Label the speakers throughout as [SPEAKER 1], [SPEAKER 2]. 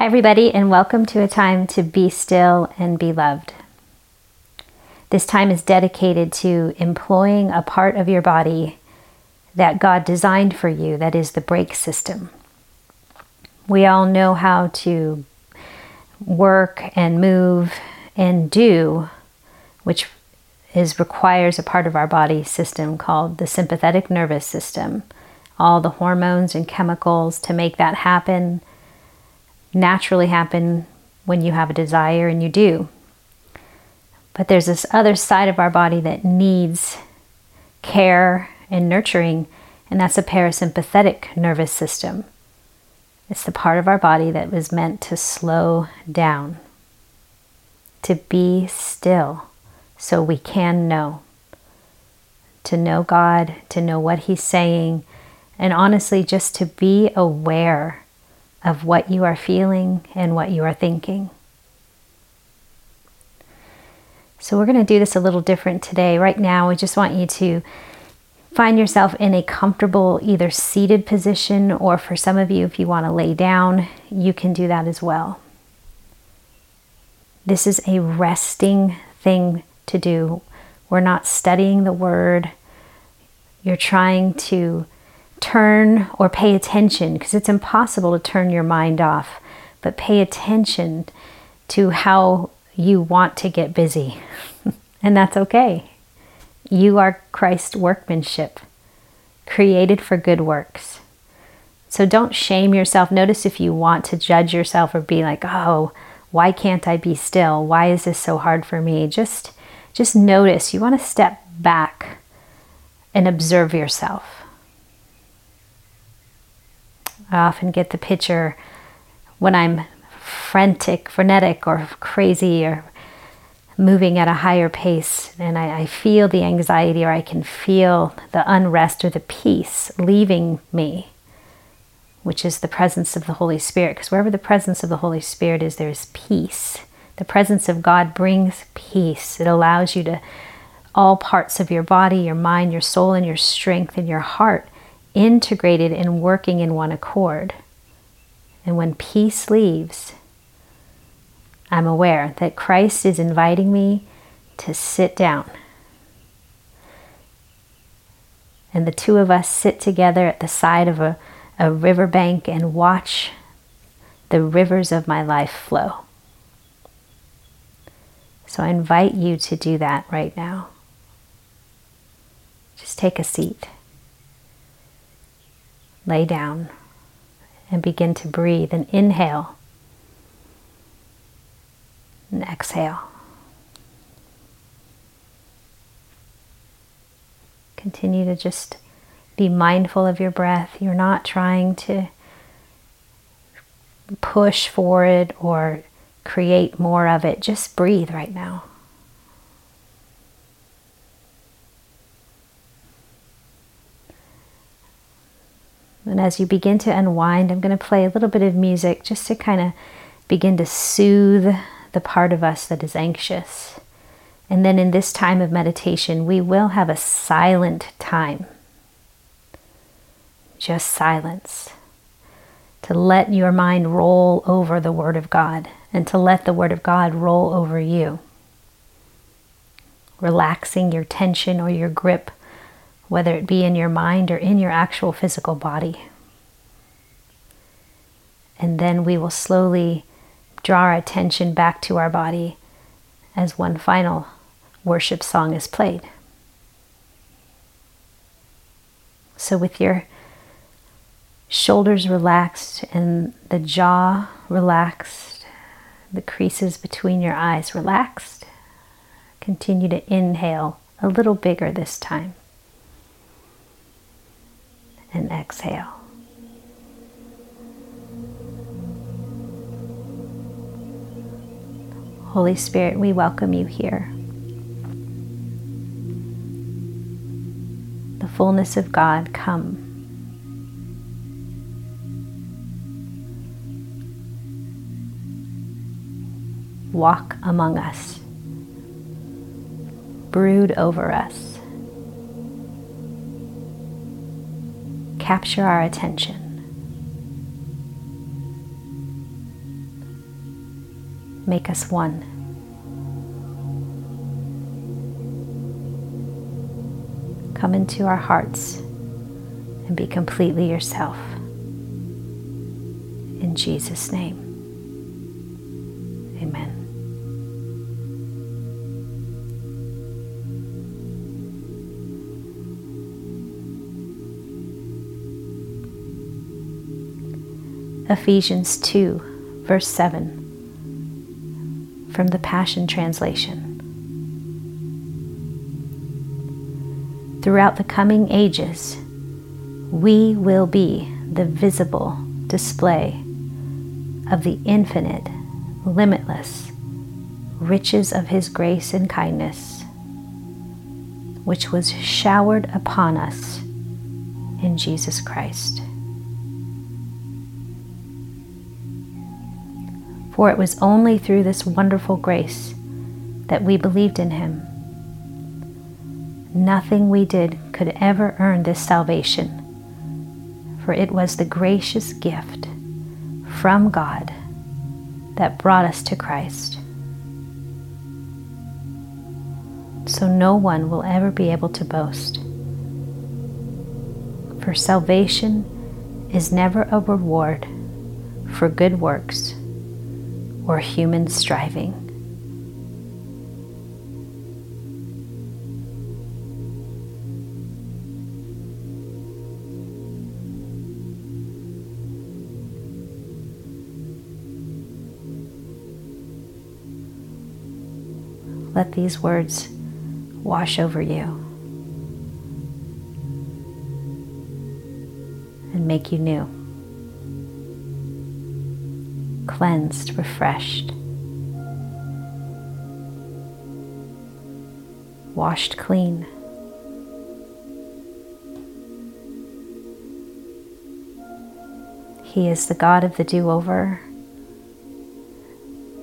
[SPEAKER 1] Hi, everybody, and welcome to a time to be still and be loved. This time is dedicated to employing a part of your body that God designed for you, that is the brake system. We all know how to work and move and do, which is requires a part of our body system called the sympathetic nervous system. All the hormones and chemicals to make that happen naturally happen when you have a desire and you do. But there's this other side of our body that needs care and nurturing, and that's a parasympathetic nervous system. It's the part of our body that was meant to slow down, to be still so we can know, to know God, to know what He's saying, and honestly, just to be aware of what you are feeling and what you are thinking. So, we're going to do this a little different today. Right now, we just want you to find yourself in a comfortable, either seated position, or for some of you, if you want to lay down, you can do that as well. This is a resting thing to do. We're not studying the word. You're trying to turn or pay attention because it's impossible to turn your mind off, but pay attention to how you want to get busy. and that's okay. You are Christ's workmanship, created for good works. So don't shame yourself. Notice if you want to judge yourself or be like, "Oh, why can't I be still? Why is this so hard for me?" Just just notice. You want to step back and observe yourself. I often get the picture when I'm frantic, frenetic, or crazy, or moving at a higher pace, and I, I, feel the anxiety, or I can feel the unrest or the peace leaving me, which is the presence of the Holy Spirit. Because wherever the presence of the Holy Spirit is, there's peace. The presence of God brings peace. It allows you to, all parts of your body, your mind, your soul, and your strength, and your heart integrated and working in one accord. And when peace leaves, I'm aware that Christ is inviting me to sit down. And the two of us sit together at the side of a, a riverbank and watch the rivers of my life flow. So I invite you to do that right now. Just take a seat lay down and begin to breathe and inhale and exhale. Continue to just be mindful of your breath. You're not trying to push for it or create more of it. Just breathe right now. And as you begin to unwind, I'm going to play a little bit of music just to kind of begin to soothe the part of us that is anxious. And then in this time of meditation, we will have a silent time. Just silence. To let your mind roll over the Word of God and to let the Word of God roll over you. Relaxing your tension or your grip whether it be in your mind or in your actual physical body. And then we will slowly draw our attention back to our body as one final worship song is played. So, with your shoulders relaxed and the jaw relaxed, the creases between your eyes relaxed, continue to inhale a little bigger this time and exhale. Holy Spirit, we welcome you here. The fullness of God, come. Walk among us, brood over us. Capture our attention. make us one. Come into our hearts and be completely yourself. In Jesus' name, Ephesians 2, verse 7, from the Passion Translation. Throughout the coming ages, we will be the visible display of the infinite, limitless riches of His grace and kindness, which was showered upon us in Jesus Christ. For it was only through this wonderful grace that we believed in Him. Nothing we did could ever earn this salvation, for it was the gracious gift from God that brought us to Christ. So no one will ever be able to boast. For salvation is never a reward for good works or human striving. Let these words wash over you and make you new. Cleansed, refreshed, washed clean. He is the God of the do over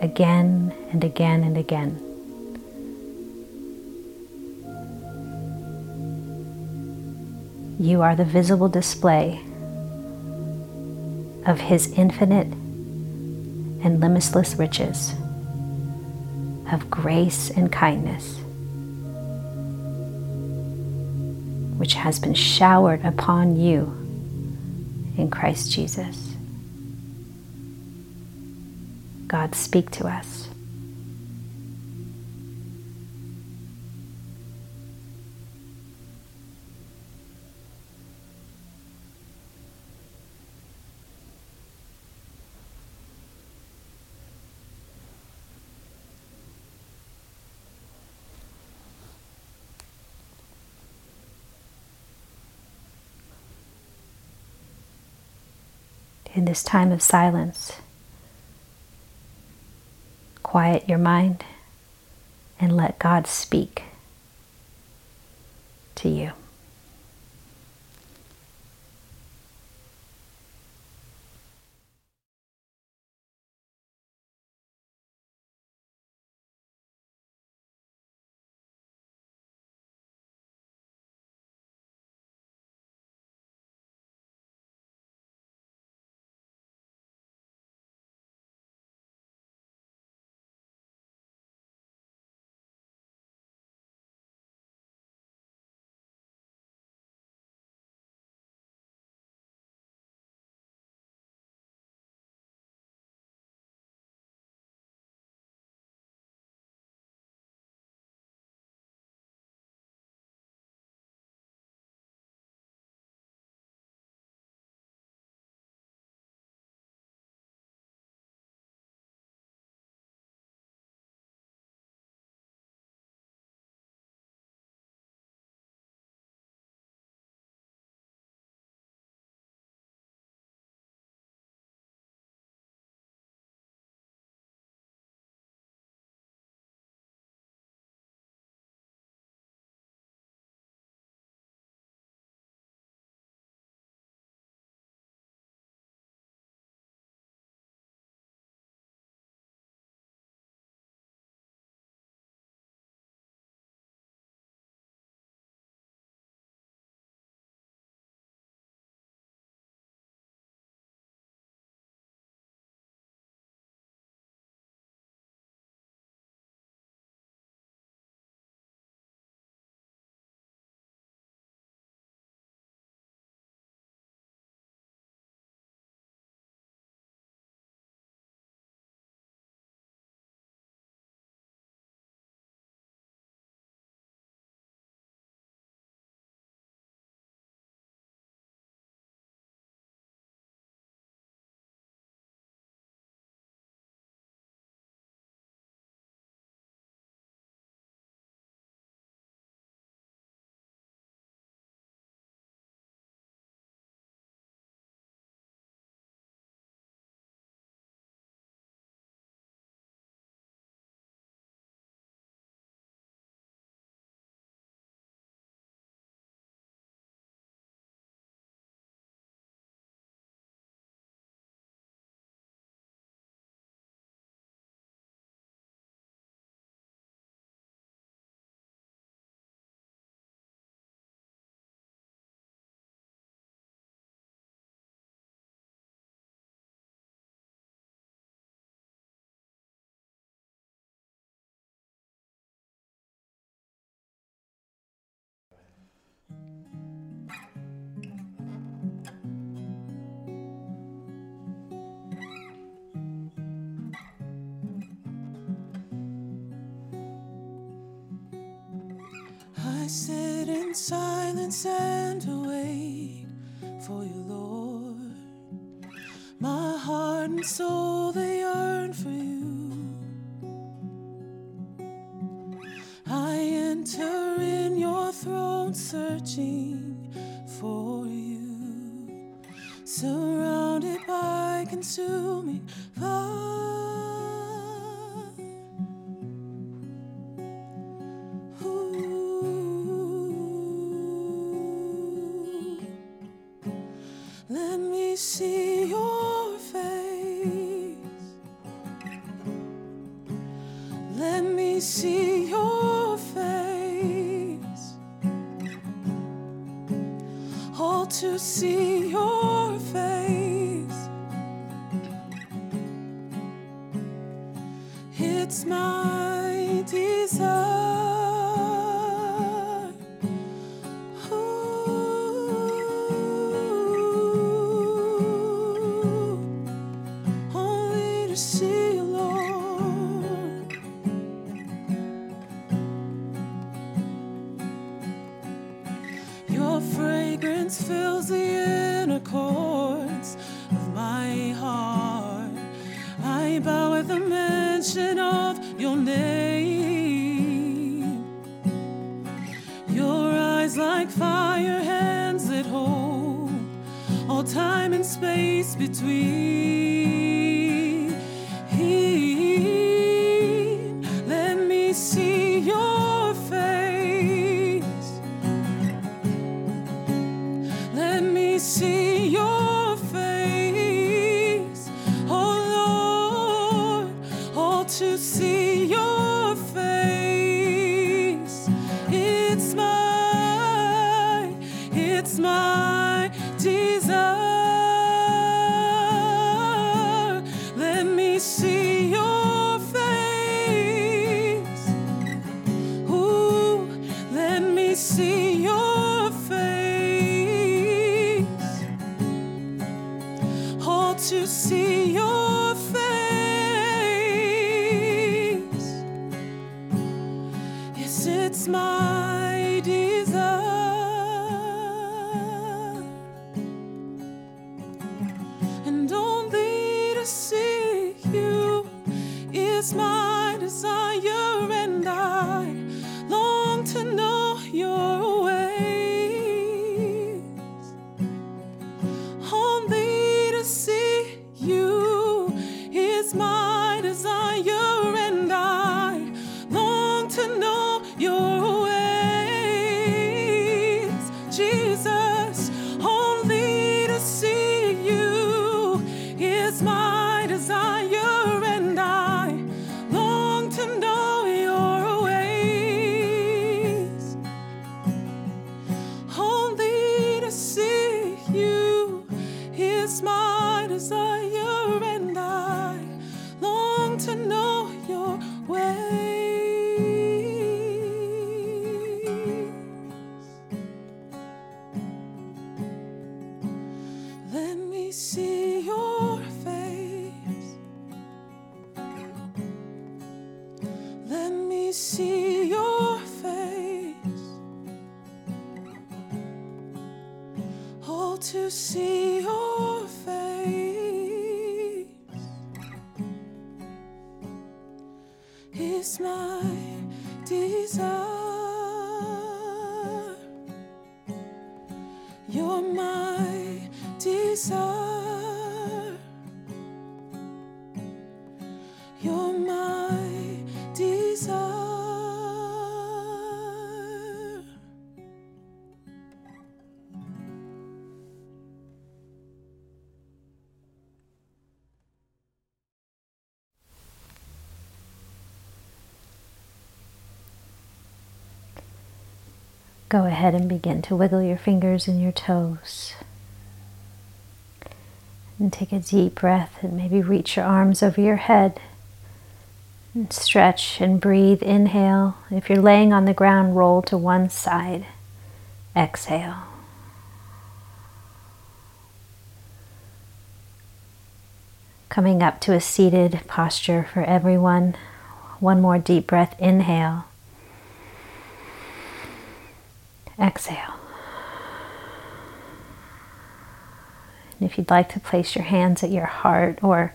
[SPEAKER 1] again and again and again. You are the visible display of His infinite and limitless riches of grace and kindness, which has been showered upon you in Christ Jesus. God, speak to us. In this time of silence. Quiet your mind and let God speak to you.
[SPEAKER 2] sit in silence and wait for you, Lord. My heart and soul. see your face. Let me see your face. All to see your be. see. to see your face is my desire.
[SPEAKER 1] Go ahead and begin to wiggle your fingers and your toes. And take a deep breath and maybe reach your arms over your head. And stretch and breathe. Inhale. If you're laying on the ground, roll to one side. Exhale. Coming up to a seated posture for everyone. One more deep breath. Inhale. Exhale. And if you'd like to place your hands at your heart or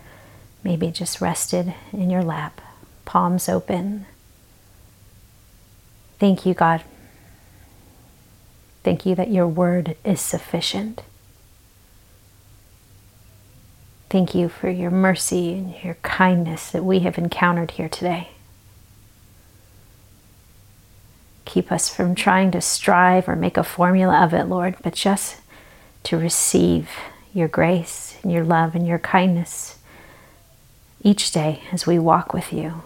[SPEAKER 1] maybe just rested in your lap, palms open. Thank you, God. Thank you that your word is sufficient. Thank you for your mercy and your kindness that we have encountered here today. Keep us from trying to strive or make a formula of it, Lord, but just to receive your grace and your love and your kindness each day as we walk with you.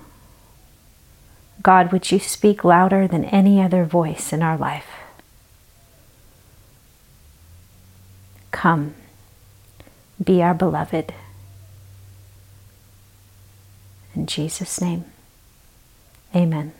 [SPEAKER 1] God, would you speak louder than any other voice in our life? Come, be our beloved. In Jesus' name, amen.